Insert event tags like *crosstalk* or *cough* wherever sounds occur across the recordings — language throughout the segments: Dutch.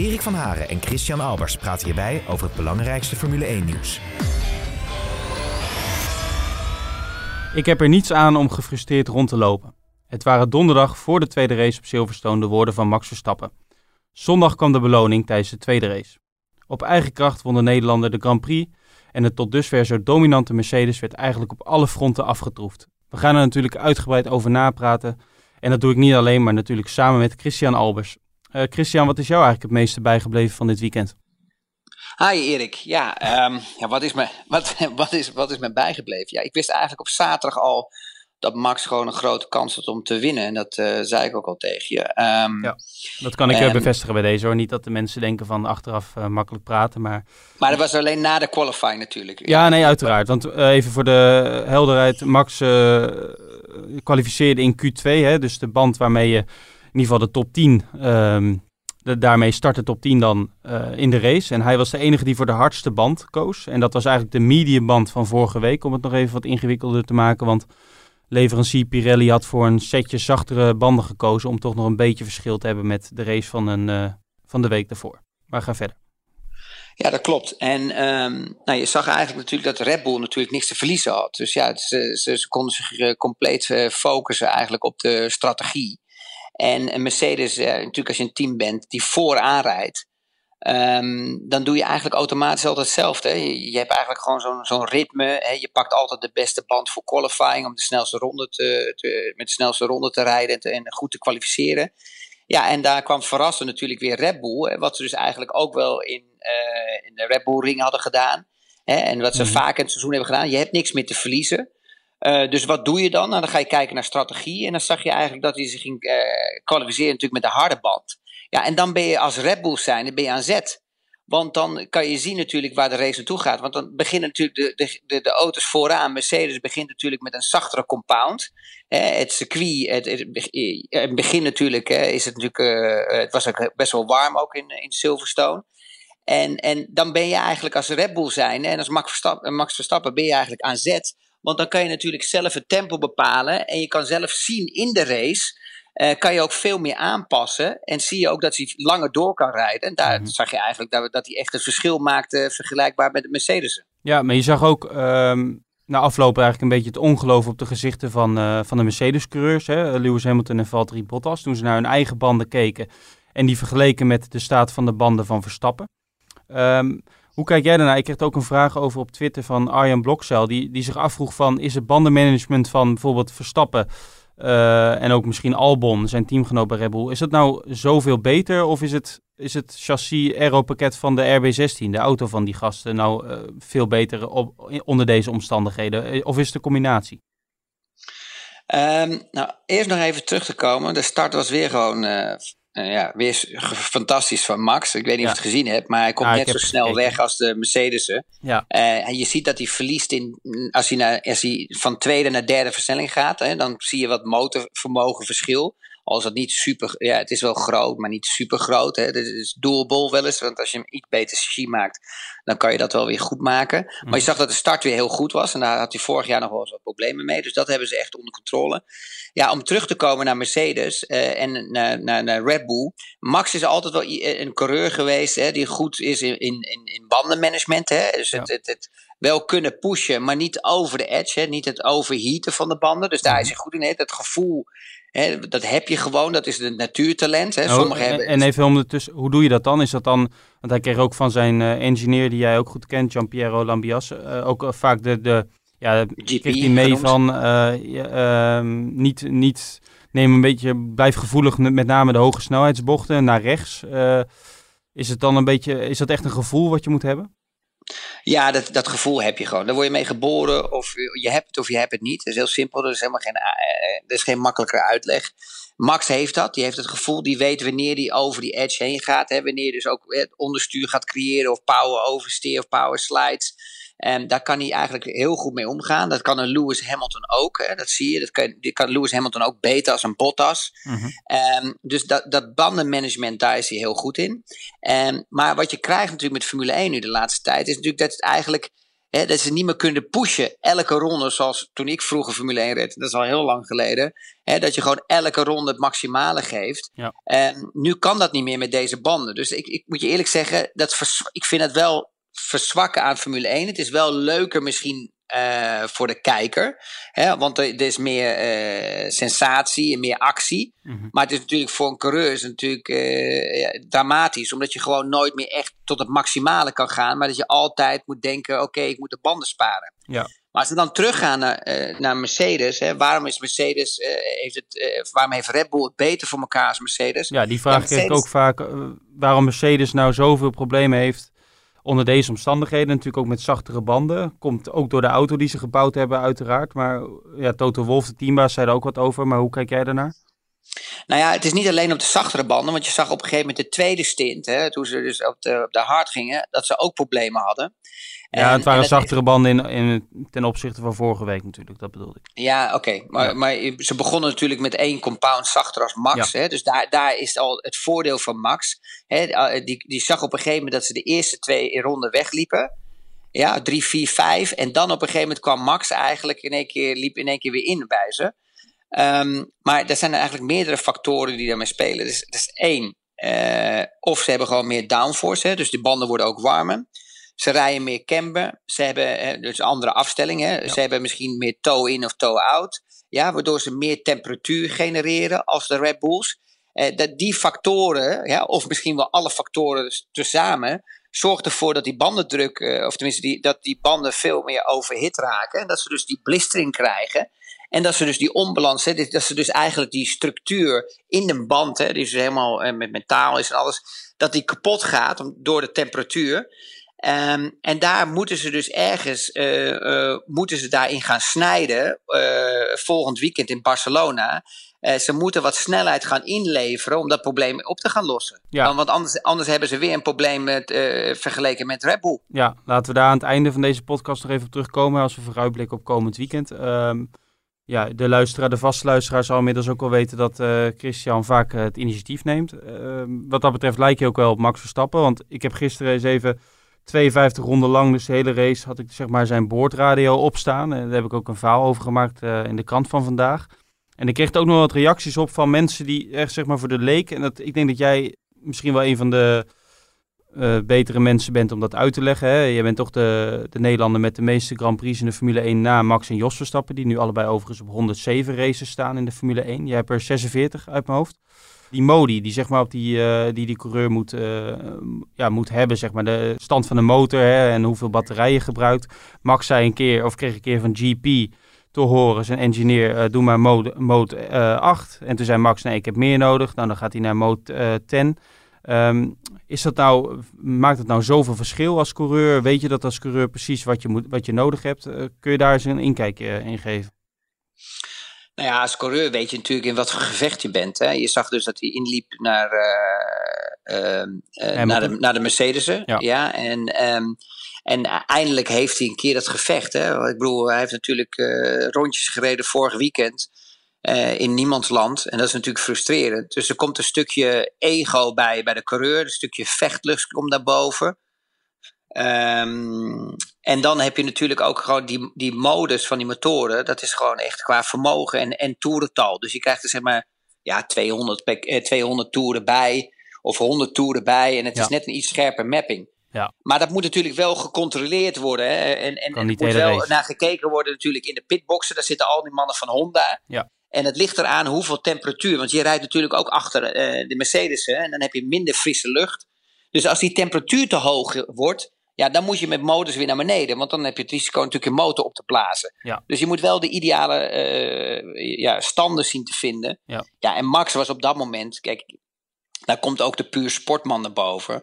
Erik van Haren en Christian Albers praten hierbij over het belangrijkste Formule 1-nieuws. Ik heb er niets aan om gefrustreerd rond te lopen. Het waren donderdag voor de tweede race op Silverstone de woorden van Max Verstappen. Zondag kwam de beloning tijdens de tweede race. Op eigen kracht won de Nederlander de Grand Prix en de tot dusver zo dominante Mercedes werd eigenlijk op alle fronten afgetroefd. We gaan er natuurlijk uitgebreid over napraten en dat doe ik niet alleen, maar natuurlijk samen met Christian Albers. Uh, Christian, wat is jou eigenlijk het meeste bijgebleven van dit weekend? Hi Erik, ja, um, ja wat, is me, wat, *laughs* wat, is, wat is me bijgebleven? Ja, ik wist eigenlijk op zaterdag al dat Max gewoon een grote kans had om te winnen. En dat uh, zei ik ook al tegen je. Um, ja, dat kan ik en, bevestigen bij deze hoor. Niet dat de mensen denken van achteraf uh, makkelijk praten, maar... Maar dat was alleen na de qualifying natuurlijk. Ja, nee, uiteraard. Want uh, even voor de helderheid. Max kwalificeerde in Q2, hè, dus de band waarmee je in ieder geval de top 10. Um, de, daarmee start de top 10 dan uh, in de race. En hij was de enige die voor de hardste band koos. En dat was eigenlijk de medium band van vorige week. Om het nog even wat ingewikkelder te maken. Want leverancier Pirelli had voor een setje zachtere banden gekozen. Om toch nog een beetje verschil te hebben met de race van, een, uh, van de week daarvoor. Maar ga verder. Ja, dat klopt. En um, nou, je zag eigenlijk natuurlijk dat Red Bull natuurlijk niks te verliezen had. Dus ja, ze, ze, ze konden zich uh, compleet focussen eigenlijk op de strategie. En een Mercedes, uh, natuurlijk als je een team bent die vooraan rijdt, um, dan doe je eigenlijk automatisch altijd hetzelfde. Je, je, hebt eigenlijk gewoon zo'n zo'n ritme. Hè? Je pakt altijd de beste band voor qualifying om de snelste ronde te, te met de snelste ronde te rijden en, te, en, goed te kwalificeren. Ja, en daar kwam verrassen natuurlijk weer Red Bull, hè, wat ze dus eigenlijk ook wel in, uh, in de Red Bull ring hadden gedaan. Hè, en wat ze mm. vaak in het seizoen hebben gedaan. Je hebt niks meer te verliezen. Uh, dus wat doe je dan? Nou, dan ga je kijken naar strategie. En dan zag je eigenlijk dat hij zich ging uh, kwalificeren natuurlijk met de harde band. Ja, en dan ben je als Red Bull zijn, ben je aan zet. Want dan kan je zien natuurlijk waar de race naartoe gaat. Want dan beginnen natuurlijk de, de, de, auto's vooraan. Mercedes begint natuurlijk met een zachtere compound. Hè, het circuit, het, het, het begin natuurlijk, hè, is het natuurlijk, het was ook best wel warm ook in, in Silverstone. En, en dan ben je eigenlijk als Red Bull zijn en als Max Verstappen, Max Verstappen ben je eigenlijk aan zet want dan kan je natuurlijk zelf het tempo bepalen. En je kan zelf zien in de race. Uh, kan je ook veel meer aanpassen. En zie je ook dat hij langer door kan rijden. En daar mm -hmm. zag je eigenlijk dat, dat hij echt het verschil maakte. vergelijkbaar met de Mercedes. Ja, maar je zag ook. Um na afloop eigenlijk een beetje het ongeloof op de gezichten van, uh, van de Mercedes-coureurs. Lewis Hamilton en Valtteri Bottas. Toen ze naar hun eigen banden keken. En die vergeleken met de staat van de banden van Verstappen. Um, hoe kijk jij daarnaar? Ik kreeg ook een vraag over op Twitter van Arjan Blokcel, die, die zich afvroeg van, is het bandenmanagement van bijvoorbeeld Verstappen uh, en ook misschien Albon, zijn teamgenoot bij Red Bull, is dat nou zoveel beter of is het, is het chassis aero-pakket van de RB16, de auto van die gasten, nou uh, veel beter op, onder deze omstandigheden? Of is het een combinatie? Um, nou, eerst nog even terug te komen. De start was weer gewoon uh, ja, weer fantastisch van Max. Ik weet niet ja. of je het gezien hebt, maar hij komt ja, net zo snel gekeken. weg als de Mercedes'en. Ja. Uh, en je ziet dat hij verliest in, als hij, naar, als hij van tweede naar derde versnelling gaat. Hè, dan zie je wat motorvermogen verschil. Als het niet super, ja, het is wel groot, maar niet super groot. Hè. Het is doable wel eens, want als je hem iets beter chassis maakt, dan kan je dat wel weer goed maken. Maar je zag dat de start weer heel goed was. En daar had hij vorig jaar nog wel eens wat problemen mee. Dus dat hebben ze echt onder controle. Ja, om terug te komen naar Mercedes uh, en naar, naar, naar, Red Bull. Max is altijd wel een coureur geweest hè, die goed is in, in, in bandenmanagement. Hè. Dus ja. het, het, het, wel kunnen pushen, maar niet over de edge. Hè. Niet het overheaten van de banden. Dus daar mm. is hij goed in. Hè. Het gevoel He, dat heb je gewoon, dat is het natuurtalent. Hè. Oh, en, hebben... en even ondertussen, hoe doe je dat dan? Is dat dan, want hij kreeg ook van zijn uh, engineer, die jij ook goed kent, Giampiero Lambias, uh, ook uh, vaak de, de ja, GP kreeg hij mee van ja, niet, niet, neem een beetje, blijf gevoelig met name de hoge snelheidsbochten naar rechts. is het dan een beetje, is dat echt een gevoel wat je moet hebben? Ja, dat, dat gevoel heb je gewoon. Daar word je mee geboren. Of je hebt het of je hebt het niet. Dat is heel simpel. Er is helemaal geen, er is geen makkelijkere uitleg. Max heeft dat. Die heeft het gevoel, die weet wanneer hij over die edge heen gaat. Hè, wanneer hij dus ook het onderstuur gaat creëren of power oversteer of power slides. En daar kan hij eigenlijk heel goed mee omgaan. Dat kan een Lewis Hamilton ook. Hè, dat zie je. Dat kan, die kan Lewis Hamilton ook beter als een Bottas. Mm dus dat, dat bandenmanagement, daar is hij heel goed in. Um, maar wat je krijgt natuurlijk met Formule 1 nu de laatste tijd, is natuurlijk dat het eigenlijk Hè, dat ze niet meer kunnen pushen elke ronde zoals toen ik vroeger Formule 1 reed. Dat is al heel lang geleden. Hè, dat je gewoon elke ronde het maximale geeft. Ja. En nu kan dat niet meer met deze banden. Dus ik, ik moet je eerlijk zeggen, dat ik vind het wel verzwakken aan Formule 1. Het is wel leuker misschien uh, voor de kijker. Hè? Want er, er is meer uh, sensatie en meer actie. Mm -hmm. Maar het is natuurlijk voor een coureur is natuurlijk, uh, ja, dramatisch. Omdat je gewoon nooit meer echt tot het maximale kan gaan. Maar dat je altijd moet denken, oké, okay, ik moet de banden sparen. Ja. Maar als we dan teruggaan naar, naar Mercedes. Hè? Waarom is Mercedes, heeft het, waarom heeft Red Bull het beter voor elkaar als Mercedes? Ja, die vraag ja, Mercedes... ik ook vaak. waarom Mercedes nou zoveel problemen heeft onder deze omstandigheden, natuurlijk ook met zachtere banden. Komt ook door de auto die ze gebouwd hebben, uiteraard. Maar ja, Toto Wolf, de teambaas, zei er ook wat over. Maar hoe kijk jij daarnaar? Nou ja, het is niet alleen op de zachtere banden, want je zag op een gegeven moment de tweede stint, hè, toen ze dus op de, op de hard gingen, dat ze ook problemen hadden. Ja, het waren zachtere banden in, in, ten opzichte van vorige week natuurlijk, dat bedoelde ik. Ja, oké. Okay. Maar, ja. maar ze begonnen natuurlijk met één compound zachter als Max. Ja. Hè? Dus daar, daar is al het voordeel van Max. Hè? Die, die zag op een gegeven moment dat ze de eerste twee ronden wegliepen. Ja, drie, vier, vijf. En dan op een gegeven moment kwam Max eigenlijk in één keer, liep in één keer weer in bij ze. Um, maar er zijn er eigenlijk meerdere factoren die daarmee spelen. Dus dat is één. Uh, of ze hebben gewoon meer downforce, hè? dus de banden worden ook warmer. Ze rijden meer camber. Ze hebben dus andere afstellingen. Ja. Ze hebben misschien meer toe-in of toe-out. Ja, waardoor ze meer temperatuur genereren als de Red Bulls. Eh, dat die factoren, ja, of misschien wel alle factoren tezamen, zorgt ervoor dat die bandendruk, eh, of tenminste die, dat die banden veel meer overhit raken. En dat ze dus die blistering krijgen. En dat ze dus die onbalans, hè, dat ze dus eigenlijk die structuur in de band, hè, die dus helemaal eh, met metaal is en alles, dat die kapot gaat door de temperatuur. Um, en daar moeten ze dus ergens uh, uh, moeten ze daarin gaan snijden. Uh, volgend weekend in Barcelona. ze moeten wat snelheid gaan inleveren om dat probleem op te gaan lossen. Ja. Want anders, anders hebben ze weer een probleem met, vergeleken met Red Bull. Ja, laten we daar aan het einde van deze podcast nog even op terugkomen. Als we vooruitblikken op komend weekend. Um, ja, de luisteraar, de vaste luisteraar zal inmiddels ook wel weten dat Christian vaak het initiatief neemt. Ehm, wat dat betreft lijkt je ook wel op Max Verstappen. Want ik heb gisteren eens even 52 ronden lang, dus de hele race, had ik zeg maar zijn boordradio opstaan. En daar heb ik ook een verhaal over gemaakt uh, in de krant van vandaag. En ik kreeg ook nog wat reacties op van mensen die echt zeg maar voor de leek. En dat, ik denk dat jij misschien wel een van de uh, betere mensen bent om dat uit te leggen. Je bent toch de, de Nederlander met de meeste Grand Prix in de Formule 1 na Max en Jos Verstappen. Die nu allebei overigens op 107 races staan in de Formule 1. Jij hebt er 46 uit mijn hoofd die modi die zeg maar op die, uh, die, die coureur moet, uh, ja, moet hebben, zeg maar de stand van de motor hè, en hoeveel batterijen gebruikt. Max zei een keer, of kreeg een keer van GP te horen, zijn engineer, uh, doe maar mode, mode 8. En toen zei Max, nee, ik heb meer nodig. Nou, dan gaat hij naar mode 10. Um, is dat nou, maakt het nou zoveel verschil als coureur? Weet je dat als coureur precies wat je, moet, wat je nodig hebt? kun je daar eens een inkijkje in geven? Nou ja, als coureur weet je natuurlijk in wat voor gevecht je bent. Hè. Je zag dus dat hij inliep naar, uh, uh, naar, de, naar de Mercedes'en. Ja. ja. en, um, en eindelijk heeft hij een keer dat gevecht. Hè. Ik bedoel, hij heeft natuurlijk rondjes gereden vorig weekend. in niemands land. En dat is natuurlijk frustrerend. Dus er komt een stukje ego bij, bij de coureur. Een stukje vechtlust komt naar boven. Um, en dan heb je natuurlijk ook gewoon die, die modus van die motoren. Dat is gewoon echt qua vermogen en, en toerental. Dus je krijgt er zeg maar ja, 200, eh, 200 toeren bij. Of 100 toeren bij. En het ja. is net een iets scherper mapping. Ja. Maar dat moet natuurlijk wel gecontroleerd worden. Hè? En, en, en er moet wel race. naar gekeken worden natuurlijk in de pitboxen. Daar zitten al die mannen van Honda. Ja. En het ligt eraan hoeveel temperatuur. Want je rijdt natuurlijk ook achter uh, de Mercedes. Hè? En dan heb je minder frisse lucht. Dus als die temperatuur te hoog wordt ja, dan moet je met motors weer naar beneden. Want dan heb je het risico natuurlijk een motor op te blazen. Ja. Dus je moet wel de ideale uh, ja, standen zien te vinden. Ja. ja, en Max was op dat moment, kijk, daar komt ook de puur sportman naar boven.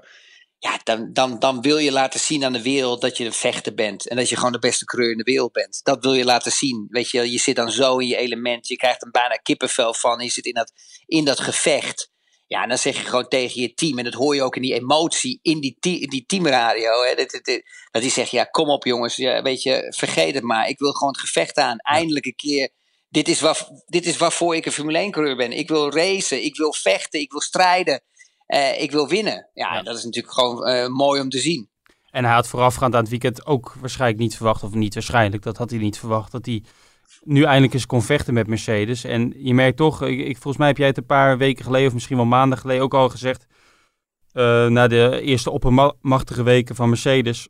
ja, dan, dan, dan wil je laten zien aan de wereld dat je een vechter bent. En dat je gewoon de beste coureur in de wereld bent. Dat wil je laten zien. Weet je, je zit dan zo in je element. Je krijgt er bijna kippenvel van. Je zit in dat, in dat gevecht. Ja, en dan zeg je gewoon tegen je team. En dat hoor je ook in die emotie in die, in die teamradio. Hè, dat, dat, dat die zegt, ja, kom op jongens. Ja, weet je, vergeet het maar. Ik wil gewoon het gevecht aan. Eindelijk een keer. Dit is, waar, dit is waarvoor ik een Formule 1 coureur ben. Ik wil racen. Ik wil vechten. Ik wil strijden. Uh, ik wil winnen. Ja, ja. dat is natuurlijk gewoon uh, mooi om te zien. En hij had voorafgaand aan het weekend ook waarschijnlijk niet verwacht, of niet waarschijnlijk, dat had hij niet verwacht, dat hij nu eindelijk eens kon vechten met Mercedes. En je merkt toch, ik, volgens mij heb jij het een paar weken geleden, of misschien wel maanden geleden, ook al gezegd, uh, na de eerste oppermachtige weken van Mercedes,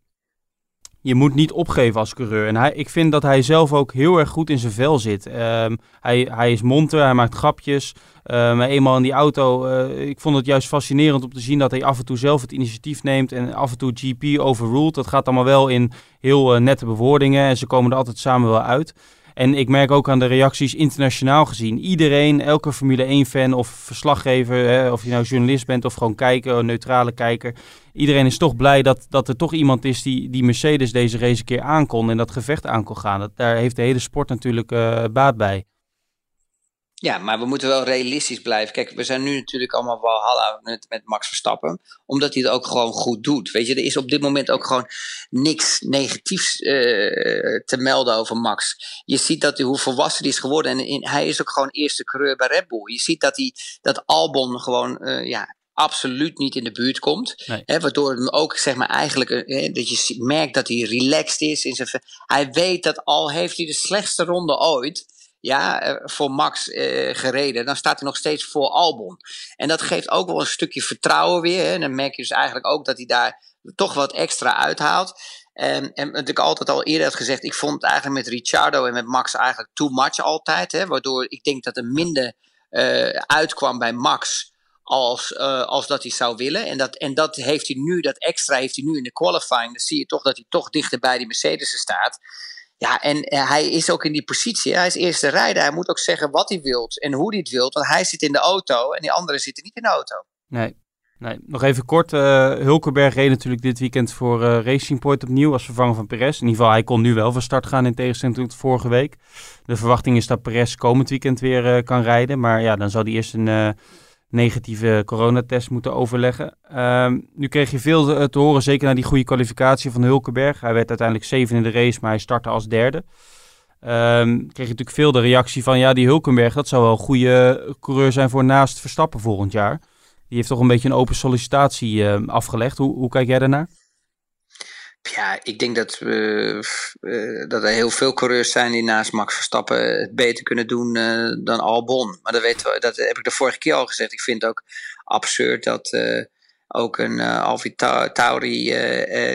je moet niet opgeven als coureur. En hij, ik vind dat hij zelf ook heel erg goed in zijn vel zit. Um, hij, hij is monter, hij maakt grapjes. Um, eenmaal in die auto, uh, ik vond het juist fascinerend om te zien dat hij af en toe zelf het initiatief neemt en af en toe GP overruled. Dat gaat allemaal wel in heel uh, nette bewoordingen en ze komen er altijd samen wel uit. En ik merk ook aan de reacties internationaal gezien. Iedereen, elke Formule 1-fan of verslaggever, hè, of je nou journalist bent of gewoon kijker, een neutrale kijker. Iedereen is toch blij dat, dat er toch iemand is die, die Mercedes deze race een keer aankon en dat gevecht aan kon gaan. Dat, daar heeft de hele sport natuurlijk uh, baat bij. Ja, maar we moeten wel realistisch blijven. Kijk, we zijn nu natuurlijk allemaal wel met, met Max Verstappen. Omdat hij het ook gewoon goed doet. Weet je, er is op dit moment ook gewoon niks negatiefs uh, te melden over Max. Je ziet dat hij, hoe volwassen hij is geworden. En in, hij is ook gewoon eerste coureur bij Red Bull. Je ziet dat, hij, dat Albon gewoon, uh, ja, absoluut niet in de buurt komt. Nee. Hè, waardoor hem ook, zeg maar, eigenlijk, hè, dat je merkt dat hij relaxed is. In zijn, hij weet dat al heeft hij de slechtste ronde ooit ja, voor Max uh, gereden, dan staat hij nog steeds voor Albon. En dat geeft ook wel een stukje vertrouwen weer. Hè. En dan merk je dus eigenlijk ook dat hij daar toch wat extra uithaalt. En, en wat ik altijd al eerder had gezegd, ik vond het eigenlijk met Ricciardo en met Max eigenlijk too much altijd. Hè, waardoor ik denk dat er minder uh, uitkwam bij Max als, als dat hij zou willen. En dat, en dat heeft hij nu, dat extra heeft hij nu in de qualifying. Dan zie je toch dat hij toch dichter bij die Mercedes staat. Ja, en uh, hij is ook in die positie. Hij is eerste rijder. Hij moet ook zeggen wat hij wilt en hoe hij het wilt. Want hij zit in de auto en die anderen zitten niet in de auto. Nee, nee. nog even kort. Uh, Hulkenberg reed natuurlijk dit weekend voor uh, Racing Point opnieuw als vervanger van Perez. In ieder geval, hij kon nu wel van start gaan in tegenstelling tot vorige week. De verwachting is dat Perez komend weekend weer kan rijden. Maar ja, dan zal hij eerst een negatieve coronatest moeten overleggen. Um, nu kreeg je veel te horen, zeker na die goede kwalificatie van Hulkenberg. Hij werd uiteindelijk zeven in de race, maar hij startte als derde. Um, kreeg je natuurlijk veel de reactie van, ja, die Hulkenberg, dat zou wel een goede coureur zijn voor naast Verstappen volgend jaar. Die heeft toch een beetje een open sollicitatie uh, afgelegd. Hoe, hoe kijk jij daarnaar? Ja, ik denk dat, uh, uh, dat er heel veel coureurs zijn die naast Max Verstappen het beter kunnen doen uh, dan Albon. Maar dat, weten we, dat heb ik de vorige keer al gezegd. Ik vind het ook absurd dat ook een uh, Alfi Tauri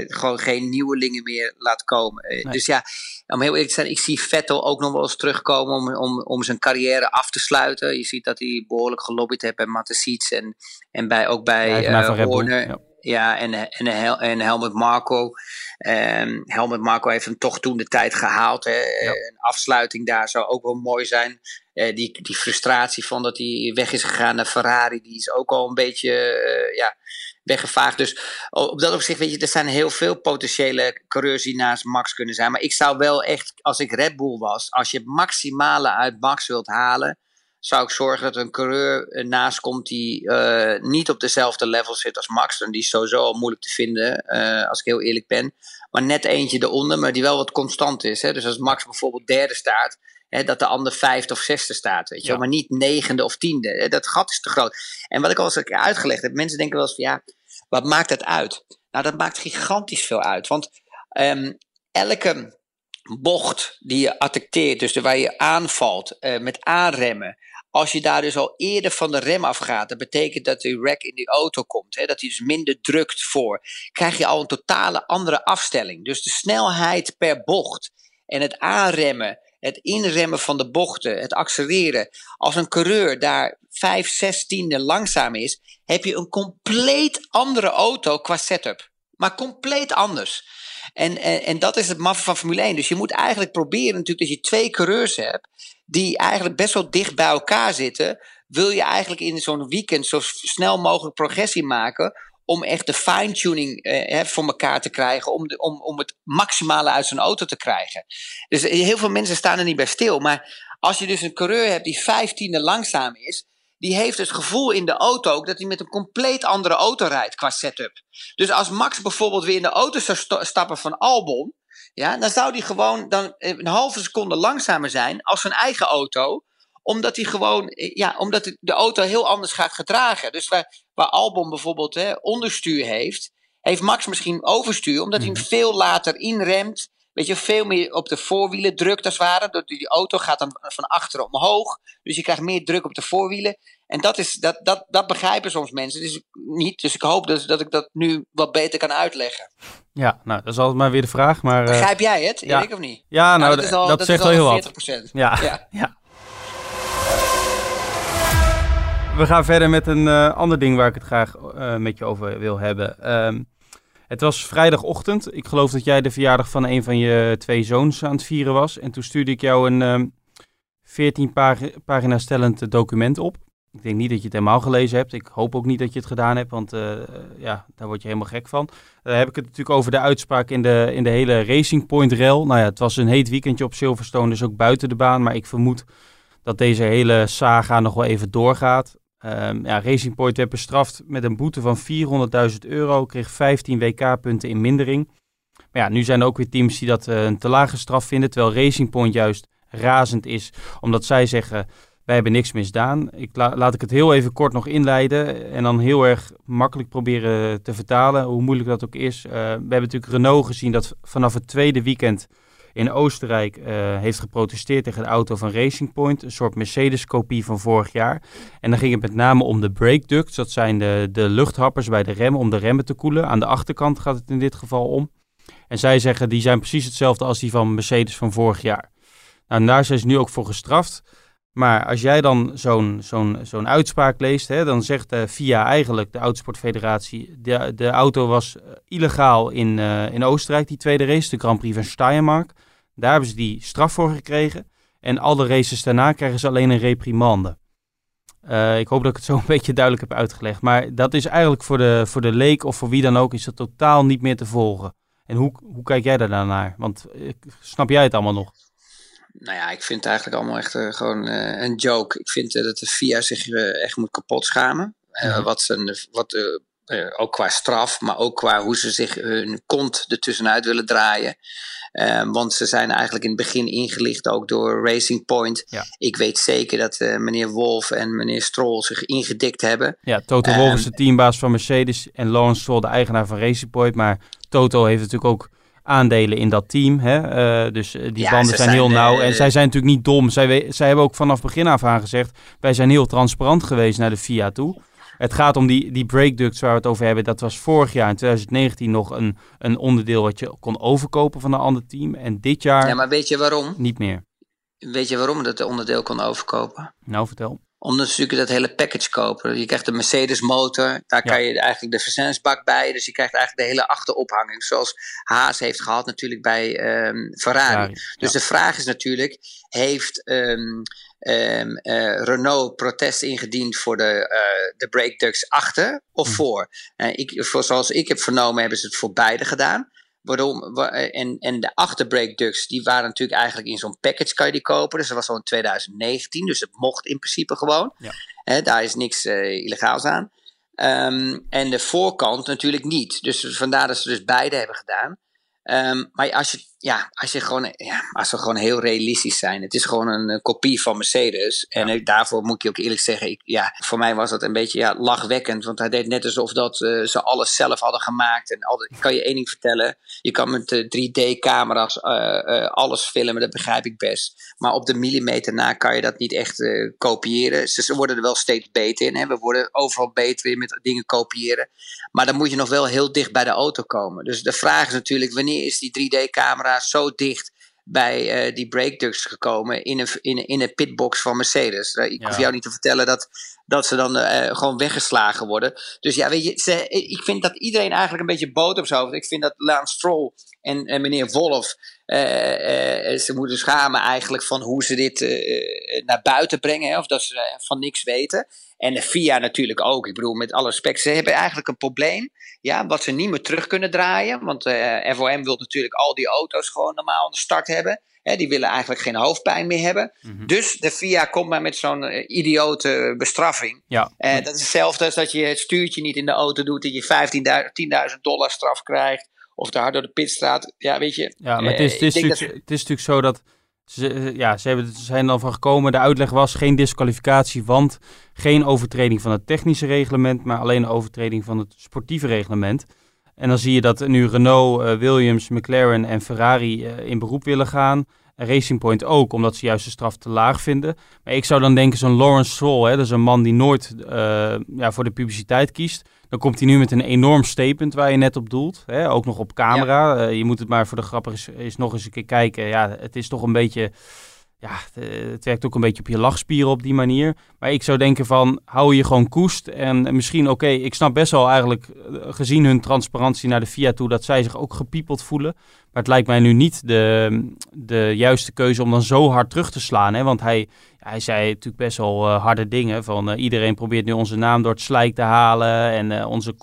gewoon geen nieuwelingen meer laat komen. Nee. Dus ja, om heel eerlijk te zijn, ik zie Vettel ook nog wel eens terugkomen om, om, om zijn carrière af te sluiten. Je ziet dat hij behoorlijk gelobbyd heeft bij Matesiets en, en bij, ook bij ja, Horner. Ja. Ja, en, en, en Helmut Marco. Um, Helmut Marco heeft hem toch toen de tijd gehaald. Hè. Ja. Een afsluiting daar zou ook wel mooi zijn. Uh, die, die frustratie van dat hij weg is gegaan naar Ferrari, die is ook al een beetje uh, ja, weggevaagd. Dus op dat opzicht, weet je, er zijn heel veel potentiële coureurs die naast Max kunnen zijn. Maar ik zou wel echt, als ik Red Bull was, als je het maximale uit Max wilt halen, zou ik zorgen dat een coureur naast komt die uh, niet op dezelfde level zit als Max. En die is sowieso al moeilijk te vinden, uh, als ik heel eerlijk ben. Maar net eentje eronder, maar die wel wat constant is. Hè? Dus als Max bijvoorbeeld derde staat, hè, dat de ander vijfde of zesde staat. Weet je? Ja. Maar niet negende of tiende. Dat gat is te groot. En wat ik al eens uitgelegd heb, mensen denken wel eens van ja, wat maakt dat uit? Nou, dat maakt gigantisch veel uit. Want um, elke bocht die je attacteert, dus waar je aanvalt uh, met aanremmen als je daar dus al eerder van de rem afgaat, dat betekent dat de rack in die auto komt, hè, dat hij dus minder drukt voor, krijg je al een totale andere afstelling. Dus de snelheid per bocht en het aanremmen, het inremmen van de bochten, het accelereren. Als een coureur daar 5, 6 tiende langzaam is, heb je een compleet andere auto qua setup. Maar compleet anders. En, en, en dat is het maffe van Formule 1. Dus je moet eigenlijk proberen natuurlijk dat je twee coureurs hebt die eigenlijk best wel dicht bij elkaar zitten. Wil je eigenlijk in zo'n weekend zo snel mogelijk progressie maken om echt de fine-tuning eh, voor elkaar te krijgen. Om, om, om het maximale uit zijn auto te krijgen. Dus heel veel mensen staan er niet bij stil. Maar als je dus een coureur hebt die vijftiende langzaam is. Die heeft het gevoel in de auto ook dat hij met een compleet andere auto rijdt qua setup. Dus als Max bijvoorbeeld weer in de auto zou stappen van Albon. Ja, dan zou hij gewoon dan een halve seconde langzamer zijn als zijn eigen auto omdat hij gewoon, ja, omdat de auto heel anders gaat gedragen. Dus waar, waar Albon bijvoorbeeld hè, onderstuur heeft, heeft Max misschien overstuur, omdat hij hem mhm. veel later inremt. Weet je, veel meer op de voorwielen drukt als het ware. Die auto gaat dan van achteren omhoog. Dus je krijgt meer druk op de voorwielen. En dat, is, dat, dat, dat begrijpen soms mensen dus niet. Dus ik hoop dus dat ik dat nu wat beter kan uitleggen. Ja, nou, dat is altijd maar weer de vraag. Maar, eh, Begrijp jij het, Erik, ja. of niet? Ja, nou, nou dat, dat, zegt wel heel 40%. wat. Ja, ja. ja. We gaan verder met een uh, ander ding waar ik het graag uh, met je over wil hebben. Um, het was vrijdagochtend. Ik geloof dat jij de verjaardag van een van je twee zoons aan het vieren was. En toen stuurde ik jou een um, ehm, 14 pagina stellend document op. Ik denk niet dat je het helemaal gelezen hebt. Ik hoop ook niet dat je het gedaan hebt, want uh, ja, daar word je helemaal gek van. Daar heb ik het natuurlijk over de uitspraak in de, in de hele Racing Point rel. Nou ja, het was een heet weekendje op Silverstone, dus ook buiten de baan. Maar ik vermoed dat deze hele saga nog wel even doorgaat. Um, ja, Racing Point werd bestraft met een boete van 400.000 euro, kreeg 15 WK-punten in mindering. Maar ja, nu zijn er ook weer teams die dat uh, een te lage straf vinden, terwijl Racing Point juist razend is, omdat zij zeggen, wij hebben niks misdaan. Ik laat ik het heel even kort nog inleiden en dan heel erg makkelijk proberen te vertalen, hoe moeilijk dat ook is. Uh, we hebben natuurlijk Renault gezien dat vanaf het tweede weekend in Oostenrijk uh, heeft geprotesteerd tegen de auto van Racing Point. Een soort Mercedes-kopie van vorig jaar. En dan ging het met name om de brake ducts. Dat zijn de, de luchthappers bij de remmen om de remmen te koelen. Aan de achterkant gaat het in dit geval om. En zij zeggen die zijn precies hetzelfde als die van Mercedes van vorig jaar. Nou, daar zijn ze nu ook voor gestraft. Maar als jij dan zo'n zo'n zo'n uitspraak leest, hè, dan zegt de FIA eigenlijk, de Autosportfederatie, de, de auto was eh, illegaal in, uh, in Oostenrijk, die tweede race, de Grand Prix van Steiermark. Daar hebben ze die straf voor gekregen. En alle races daarna krijgen ze alleen een reprimande. Ik hoop dat ik het zo *laughs* een beetje duidelijk heb uitgelegd. Maar dat is eigenlijk voor de, voor de leek of voor wie dan ook, is dat totaal niet meer te volgen. En hoe, hoe kijk jij daar naar? Want snap jij het allemaal nog? Nou ja, ik vind het eigenlijk allemaal echt uh, gewoon uh, een joke. Ik vind uh, dat de FIA zich echt moet kapot schamen. Ja. Wat ze, wat, ook qua straf, maar ook qua hoe ze zich hun kont ertussenuit willen draaien. want ze zijn eigenlijk in het begin ingelicht ook door Racing Point. Ja. Ik weet zeker dat meneer Wolf en meneer Stroll zich ingedikt hebben. Ja, Toto Wolff is de teambaas van Mercedes en Lawrence Stroll de eigenaar van Racing Point. Maar Toto heeft natuurlijk ook aandelen in dat team. Hè? Uh, dus eh, die banden zijn, heel nauw. en zij zijn natuurlijk niet dom. Zij, zij hebben ook vanaf begin af aan gezegd... wij zijn heel transparant geweest naar de FIA toe. Het gaat om die, die breakducts waar we het over hebben. Dat was vorig jaar in 2019 nog een, een onderdeel wat je kon overkopen van een ander team. En dit jaar... Ja, maar weet je waarom? Niet meer. Weet je waarom dat onderdeel kon overkopen? Nou, vertel omdat ze natuurlijk dat hele package kopen. Je krijgt de Mercedes motor, daar kan je eigenlijk de versnellingsbak bij. Dus je krijgt eigenlijk de hele achterophanging. Zoals Haas heeft gehad natuurlijk bij um, Ferrari. dus de vraag is natuurlijk, heeft um, um, uh, Renault protest ingediend voor de, uh, de brake ducts achter of hm. voor? Uh, ik, voor? Zoals ik heb vernomen hebben ze het voor beide gedaan. Waarom? En, en de achterbrake ducts, die waren natuurlijk eigenlijk in zo'n package kan je die kopen. Dus dat was al in 2019, dus het mocht in principe gewoon. Ja. daar is niks uh, illegaals aan. Um, en de voorkant natuurlijk niet. Dus vandaar dat ze dus beide hebben gedaan. Um, maar als je ja, als, je gewoon, ja, als we gewoon heel realistisch zijn. Het is gewoon een, kopie van Mercedes. En daarvoor moet ik je ook eerlijk zeggen. Ik, ja, voor mij was dat een beetje ja, lachwekkend. Want hij deed net alsof dat, uh, ze alles zelf hadden gemaakt. En al, ik kan je één ding vertellen. Je kan met uh, 3D-camera's uh, alles filmen. Dat begrijp ik best. Maar op de millimeter na kan je dat niet echt kopiëren. Ze, ze, worden er wel steeds beter in. Hè. We worden overal beter in met dingen kopiëren. Maar dan moet je nog wel heel dicht bij de auto komen. Dus de vraag is natuurlijk. Wanneer is die 3D-camera zo dicht bij uh, die breakducts gekomen in een, in, in een pitbox van Mercedes. Uh, ik ja. hoef jou niet te vertellen dat, dat ze dan uh, gewoon weggeslagen worden. Dus ja, weet je, ze, ik vind dat iedereen eigenlijk een beetje boot op zijn hoofd. Ik vind dat Lance Stroll en, en meneer Wolf, ze moeten schamen eigenlijk van hoe ze dit naar buiten brengen. Hè, of dat ze van niks weten. En de FIA natuurlijk ook. Ik bedoel, met alle respect, ze hebben eigenlijk een probleem. Ja, wat ze niet meer terug kunnen draaien. Want uh, FOM wil natuurlijk al die auto's gewoon normaal aan de start hebben. Hè, die willen eigenlijk geen hoofdpijn meer hebben. Mhm. Dus de FIA komt maar met zo'n uh, idiote bestraffing. Ja. Uh, dat is hetzelfde als dat je het stuurtje niet in de auto doet. Dat je 10.000 dollar straf krijgt. Of te hard door de pitstraat. Ja, weet je. Ja, maar het is, het is, natuurlijk, het is natuurlijk zo dat ze, ja, ze hebben, ze zijn er van gekomen. De uitleg was geen disqualificatie, want geen overtreding van het technische reglement, maar alleen een overtreding van het sportieve reglement. En dan zie je dat nu Renault, uh, Williams, McLaren en Ferrari uh, in beroep willen gaan. Racing Point ook, omdat ze juist de straf te laag vinden. Maar ik zou dan denken, zo'n Lawrence Stroll, hè, dat is een man die nooit ja, voor de publiciteit kiest. Dan komt hij nu met een enorm statement waar je net op doelt. Hè? Ook nog op camera. Ja. Uh, je moet het maar voor de grap is, is nog eens een keer kijken. Ja, het is toch een beetje... Ja, het werkt ook een beetje op je lachspieren op die manier. Maar ik zou denken van, hou je gewoon koest. En misschien, oké, okay, ik snap best wel eigenlijk, gezien hun transparantie naar de FIA toe, dat zij zich ook gepiepeld voelen. Maar het lijkt mij nu niet de, de juiste keuze om dan zo hard terug te slaan. Hè? Want hij, hij zei natuurlijk best wel uh, harde dingen. Van uh, iedereen probeert nu onze naam door het slijk te halen. En uh, onze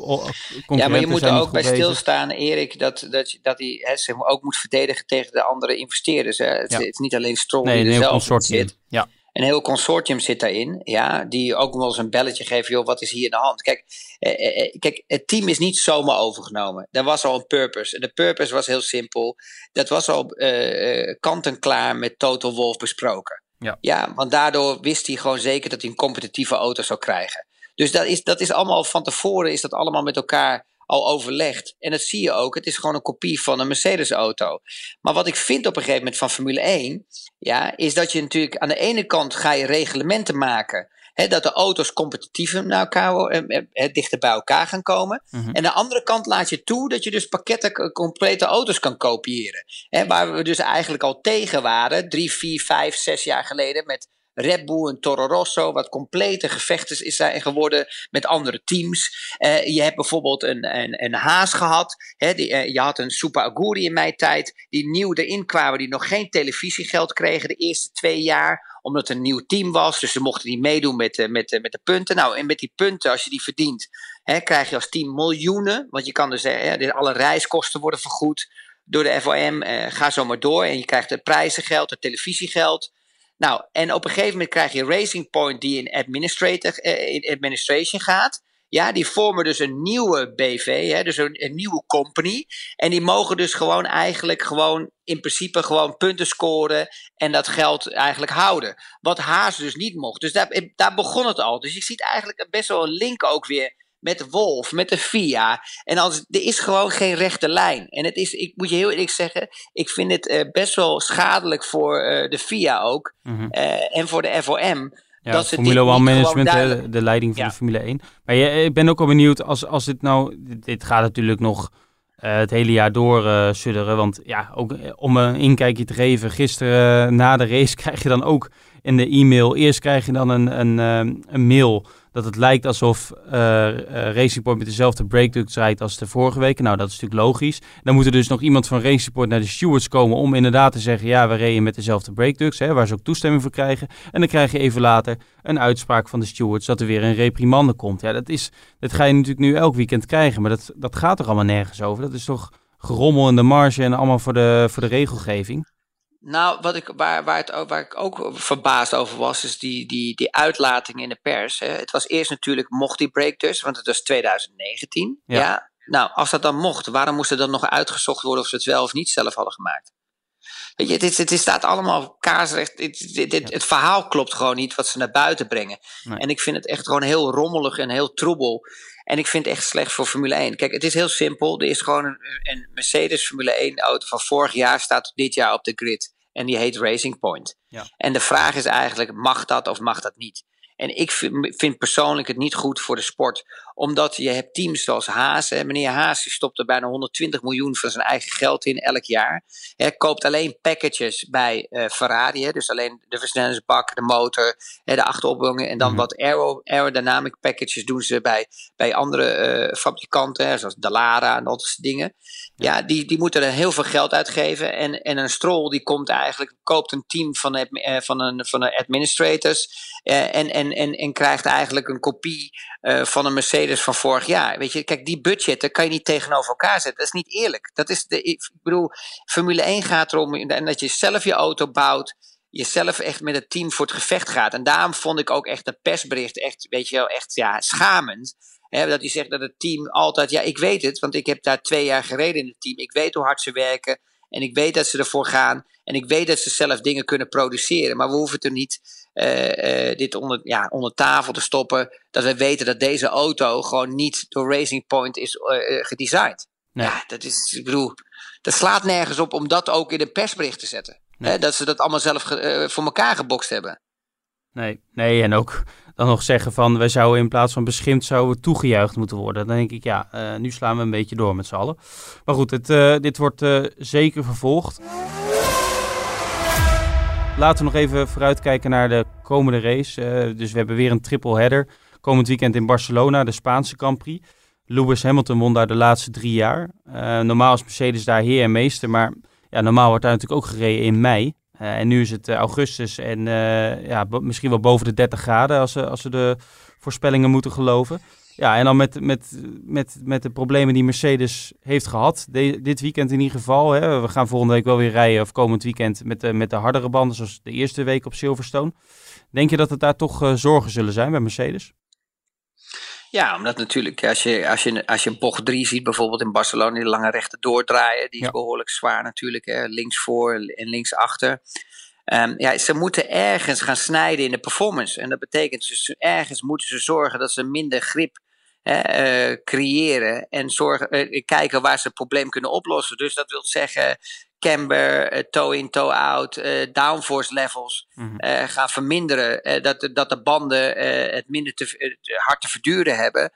Ja, maar je moet er ook bij bezig. stilstaan, Erik, dat, dat, dat hij hè, zeg maar, ook moet verdedigen tegen de andere investeerders. Hè? Het, Ja. het is niet alleen Stroll Nee, die er zelf in zit. Ja. Een heel consortium zit daarin, ja, die ook wel eens een belletje geven, joh, wat is hier aan de hand? Kijk, eh, eh, kijk, het team is niet zomaar overgenomen. Er was al een purpose. En de purpose was heel simpel. Dat was al eh, eh, kant en klaar met Total Wolf besproken. Ja. ja, want daardoor wist hij gewoon zeker dat hij een competitieve auto zou krijgen. Dus dat is, dat is allemaal van tevoren, is dat allemaal met elkaar al overlegd. En dat zie je ook. Het is gewoon een kopie van een Mercedes-auto. Maar wat ik vind op een gegeven moment van Formule 1, ja, is dat je natuurlijk aan de ene kant ga je reglementen maken. Hè, dat de auto's competitiever naar elkaar, eh, eh, dichter bij elkaar gaan komen. Mhm. En aan de andere kant laat je toe dat je dus pakketten, complete auto's kan kopiëren. Hè, waar we dus eigenlijk al tegen waren, drie, vier, vijf, zes jaar geleden met Red Bull en Toro Rosso, wat complete gevechten is zijn geworden met andere teams. Eh, je hebt bijvoorbeeld een, een, een Haas gehad. Hè, eh, je had een Super Aguri in mijn tijd, die nieuw erin kwamen, die nog geen televisiegeld kregen de eerste twee jaar omdat het een nieuw team was. Dus ze mochten niet meedoen met, eh, met, met de punten. Nou, en met die punten, als je die verdient, hè, krijg je als team miljoenen. Want je kan dus, hè, alle reiskosten worden vergoed door de FOM. eh, ga zo maar door. En je krijgt het prijzengeld, het televisiegeld. Nou, en op een gegeven moment krijg je Racing Point die in, eh, in administration gaat. Ja, die vormen dus een nieuwe BV, hè, dus een, nieuwe company. En die mogen dus gewoon eigenlijk gewoon in principe gewoon punten scoren en dat geld eigenlijk houden. Wat Haas dus niet mocht. Dus daar, daar begon het al. Dus je ziet eigenlijk best wel een link ook weer met Wolf, met de FIA. En als, er is gewoon geen rechte lijn. En het is, ik moet je heel eerlijk zeggen, ik vind het eh, best wel schadelijk voor eh, de FIA ook. Mhm. eh, en voor de FOM. Ja, dat Formule dit 1 niet management, de leiding van Ja. de Formule 1. Maar je, ik ben ook wel benieuwd, als, als dit nou, dit, gaat natuurlijk nog het hele jaar door sudderen. Want ja, ook om een inkijkje te geven, gisteren na de race *laughs* krijg je dan ook in de e-mail, eerst krijg je dan een, een, een mail dat het lijkt alsof eh, Racing Point met dezelfde breakducts rijdt als de vorige weken. Nou, dat is natuurlijk logisch. Dan moet er dus nog iemand van Racing Point naar de stewards komen om inderdaad te zeggen, ja, we reden met dezelfde breakducts, waar ze ook toestemming voor krijgen. En dan krijg je even later een uitspraak van de stewards dat er weer een reprimande komt. Ja, dat, is, dat ga je natuurlijk nu elk weekend krijgen, maar dat, dat gaat er allemaal nergens over. Dat is toch gerommel in de marge en allemaal voor de, voor de regelgeving. Nou, wat ik, waar, waar, het, ook- waar ik ook verbaasd over was, is die, die, die uitlating in de pers. Hè. Het was eerst natuurlijk, mocht die break dus, want het was 2019. Ja. Ja. Nou, als dat dan mocht, waarom moest er dan nog uitgezocht worden of ze het wel of niet zelf hadden gemaakt? Weet je, het, is, het is- staat allemaal kaarsrecht. Het, het, het, het verhaal klopt gewoon niet wat ze naar buiten brengen. Nee. En ik vind het echt gewoon heel rommelig en heel troebel. En ik vind het echt slecht voor Formule 1. Kijk, het is heel simpel. Er is gewoon een, een Mercedes Formule 1 auto van vorig jaar staat dit jaar op de grid. En die heet Racing Point. Ja. En de vraag is eigenlijk, mag dat of mag dat niet? En ik vind, vind persoonlijk het niet goed voor de sport Omdat je hebt teams zoals Haas. Hè. Meneer Haas die stopt er bijna 120 miljoen van zijn eigen geld in elk jaar. Hij koopt alleen packages bij uh, Ferrari. Hè. Dus alleen de versnellingsbak, de motor, hè, de achteropbouwingen. En dan mhm. wat aero, aerodynamic packages doen ze bij, bij andere uh, fabrikanten. Hè, zoals Dallara en dat soort dingen. Ja, die, die moeten er heel veel geld uitgeven. En, en een Stroll die komt eigenlijk, koopt een team van, het, uh, van, een, van de administrators. En, en, en, en krijgt eigenlijk een kopie uh, van een Mercedes van vorig jaar. Weet je, kijk, die budgetten kan je niet tegenover elkaar zetten. Dat is niet eerlijk. Dat is de, ik bedoel, Formule 1 gaat erom en dat je zelf je auto bouwt. Jezelf echt met het team voor het gevecht gaat. En daarom vond ik ook echt de persbericht echt, weet je wel, echt ja, schamend. Dat hij zegt dat het team altijd, ja, ik weet het, want ik heb daar twee jaar gereden in het team. Ik weet hoe hard ze werken en ik weet dat ze ervoor gaan en ik weet dat ze zelf dingen kunnen produceren. Maar we hoeven het er niet uh, uh, dit onder, ja, onder tafel te stoppen. Dat we weten dat deze auto gewoon niet door Racing Point is uh, gedesigned. Nee. Ja, dat is, ik bedoel, dat slaat nergens op om dat ook in een persbericht te zetten. Nee. Hè, dat ze dat allemaal zelf voor elkaar gebokst hebben. Nee, nee, en ook dan nog zeggen van wij zouden in plaats van beschimpt zouden toegejuicht moeten worden. Dan denk ik, ja, nu slaan we een beetje door met z'n allen. Maar goed, het, dit wordt zeker vervolgd. Laten we nog even vooruitkijken naar de komende race. dus we hebben weer een triple header. Komend weekend in Barcelona, de Spaanse Grand Prix. Lewis Hamilton won daar de laatste drie jaar. normaal is Mercedes daar heer en meester, maar ja, normaal wordt daar natuurlijk ook gereden in mei. Uh, en nu is het augustus en ja, misschien wel boven de 30 graden als, als we de voorspellingen moeten geloven. Ja, en dan met, met, met, met de problemen die Mercedes heeft gehad, de, dit weekend in ieder geval. Hè. We gaan volgende week wel weer rijden, of komend weekend, met de, met de hardere banden, zoals de eerste week op Silverstone. Denk je dat het daar toch zorgen zullen zijn bij Mercedes? Ja, omdat natuurlijk als je, als je, als je bocht 3 ziet, bijvoorbeeld in Barcelona, die lange rechte doordraaien, die is behoorlijk zwaar natuurlijk, hè, links voor en links achter. Um, ja, ze moeten ergens gaan snijden in de performance. En dat betekent dus ergens moeten ze zorgen dat ze minder grip uh, creëren en zorgen, uh, kijken waar ze het probleem kunnen oplossen. Dus dat wil zeggen camber, uh, toe-in, toe-out, uh, downforce levels mm -hmm. uh, gaan verminderen. dat, dat de banden het minder te, hard te verduren hebben.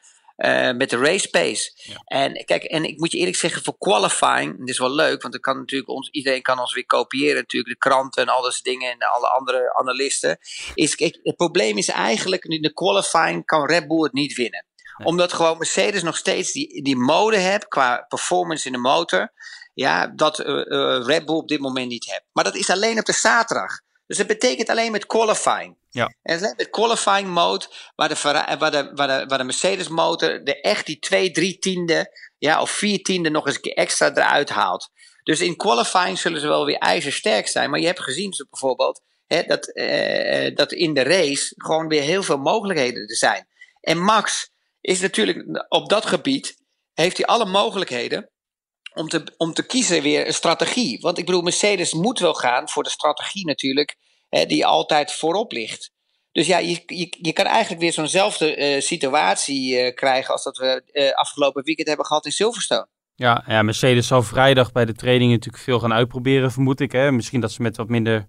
met de race pace. Ja. En kijk, en ik moet je eerlijk zeggen, voor qualifying, dit is wel leuk, want kan natuurlijk ons, iedereen kan ons weer kopiëren, natuurlijk de kranten en al dat dingen en alle andere analisten. Is, kijk, het probleem is eigenlijk, in de qualifying kan Red Bull het niet winnen. Nee. Omdat gewoon Mercedes nog steeds die, die mode hebt qua performance in de motor ja, dat uh, uh, Red Bull op dit moment niet heeft. Maar dat is alleen op de zaterdag. Dus dat betekent alleen met qualifying. Ja. En met qualifying mode, waar de, waar de, waar de, waar de Mercedes motor de echt die twee, drie tiende, ja, of vier tiende nog eens een keer extra eruit haalt. Dus in qualifying zullen ze wel weer ijzersterk zijn. Maar je hebt gezien zo bijvoorbeeld hè, dat, uh, dat in de race gewoon weer heel veel mogelijkheden er zijn. En Max is natuurlijk op dat gebied, heeft hij alle mogelijkheden om te, om te kiezen weer een strategie. Want ik bedoel, Mercedes moet wel gaan voor de strategie natuurlijk, hè, die altijd voorop ligt. Dus ja, je, je, je kan eigenlijk weer zo'nzelfde uh, situatie uh, krijgen als dat we uh, afgelopen weekend hebben gehad in Silverstone. Ja, ja, Mercedes zal vrijdag bij de training natuurlijk veel gaan uitproberen, vermoed ik. Hè? Misschien dat ze met wat minder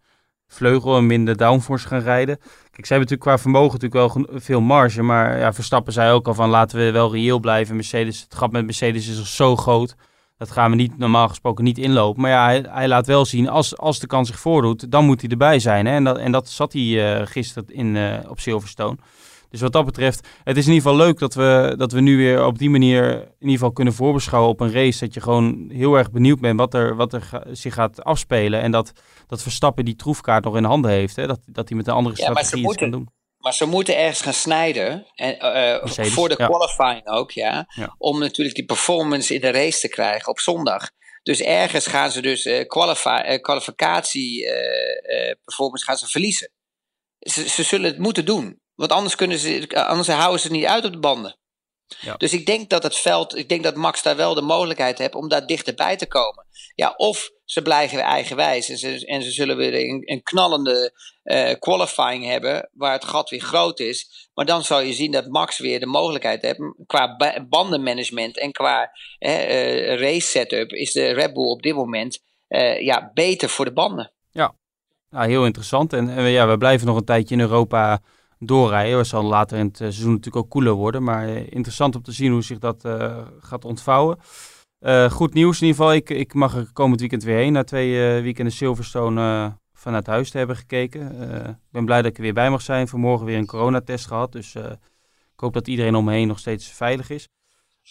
vleugel en minder downforce gaan rijden. Kijk, ze hebben natuurlijk qua vermogen natuurlijk wel veel marge. Maar ja, Verstappen zei ook al van laten we wel reëel blijven. Mercedes, het gat met Mercedes is al zo groot dat gaan we niet, normaal gesproken niet inlopen. Maar ja, hij, hij, laat wel zien, als, als de kans zich voordoet, dan moet hij erbij zijn. Hè? En, dat, en dat zat hij uh, gisteren in, uh, op Silverstone. Dus wat dat betreft, het is in ieder geval leuk dat we, dat we nu weer op die manier in ieder geval kunnen voorbeschouwen op een race. Dat je gewoon heel erg benieuwd bent wat er, wat er zich gaat afspelen. En dat, dat Verstappen die troefkaart nog in handen heeft. Hè? Dat, dat hij met een andere strategie ja, iets kan doen. Maar ze moeten ergens gaan snijden. En, uh, voor de qualifying ook, ja, ja, Om natuurlijk die performance in de race te krijgen op zondag. Dus ergens gaan ze dus uh, kwalificatie performance gaan ze verliezen. Ze, ze, zullen het moeten doen. Want anders, kunnen ze, anders houden ze het niet uit op de banden. Ja. Dus ik denk dat het veld, ik denk dat Max daar wel de mogelijkheid heeft om daar dichterbij te komen. Ja, of ze blijven eigenwijs en ze, en ze zullen weer een, een knallende uh, qualifying hebben waar het gat weer groot is. Maar dan zal je zien dat Max weer de mogelijkheid heeft qua bandenmanagement en qua uh, race setup is de Red Bull op dit moment uh, ja, beter voor de banden. Ja, nou, heel interessant. En, en ja, we blijven nog een tijdje in Europa doorrijden. Het zal later in het seizoen natuurlijk ook koeler worden. Maar interessant om te zien hoe zich dat gaat ontvouwen. goed nieuws in ieder geval. Ik, ik mag er komend weekend weer heen. Na twee weekenden Silverstone vanuit huis te hebben gekeken. ik ben blij dat ik er weer bij mag zijn. Vanmorgen weer een coronatest gehad. Dus ik hoop dat iedereen om me heen nog steeds veilig is.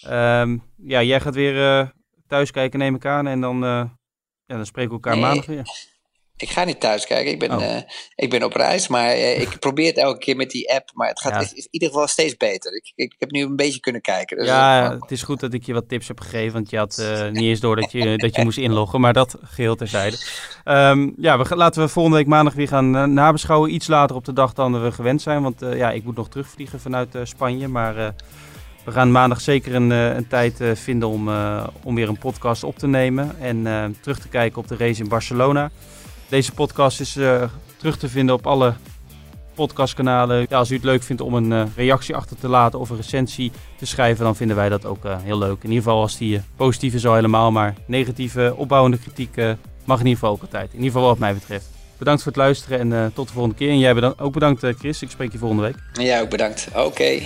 Ehm, ja, jij gaat weer thuis kijken, neem ik aan. En dan, ja, dan spreken we elkaar maandag weer. Ik ga niet thuis kijken. Ik ben, oh. Eh, ik ben op reis. Maar uh, ik *laughs* probeer het elke keer met die app. Maar het gaat is, in ieder geval steeds beter. Ik, ik, heb nu een beetje kunnen kijken. Dus ja, het is goed dat ik je wat tips heb gegeven. Want je had uh, niet eens door dat je, *laughs* dat je moest inloggen. Maar dat geheel terzijde. Um, ja, we, laten we volgende week maandag weer gaan nabeschouwen. Iets later op de dag dan we gewend zijn. Want ja, ik moet nog terugvliegen vanuit Spanje. Maar we gaan maandag zeker een, een tijd vinden om, om weer een podcast op te nemen. En terug te kijken op de race in Barcelona. Deze podcast is uh, terug te vinden op alle podcastkanalen. Ja, als u het leuk vindt om een uh, reactie achter te laten of een recensie te schrijven, dan vinden wij dat ook uh, heel leuk. In ieder geval als die positief is al helemaal, maar negatieve, opbouwende kritiek mag in ieder geval ook altijd. In ieder geval wat mij betreft. Bedankt voor het luisteren en tot de volgende keer. En jij bedankt, ook bedankt Chris, ik spreek je volgende week. Ja, ook bedankt. Oké.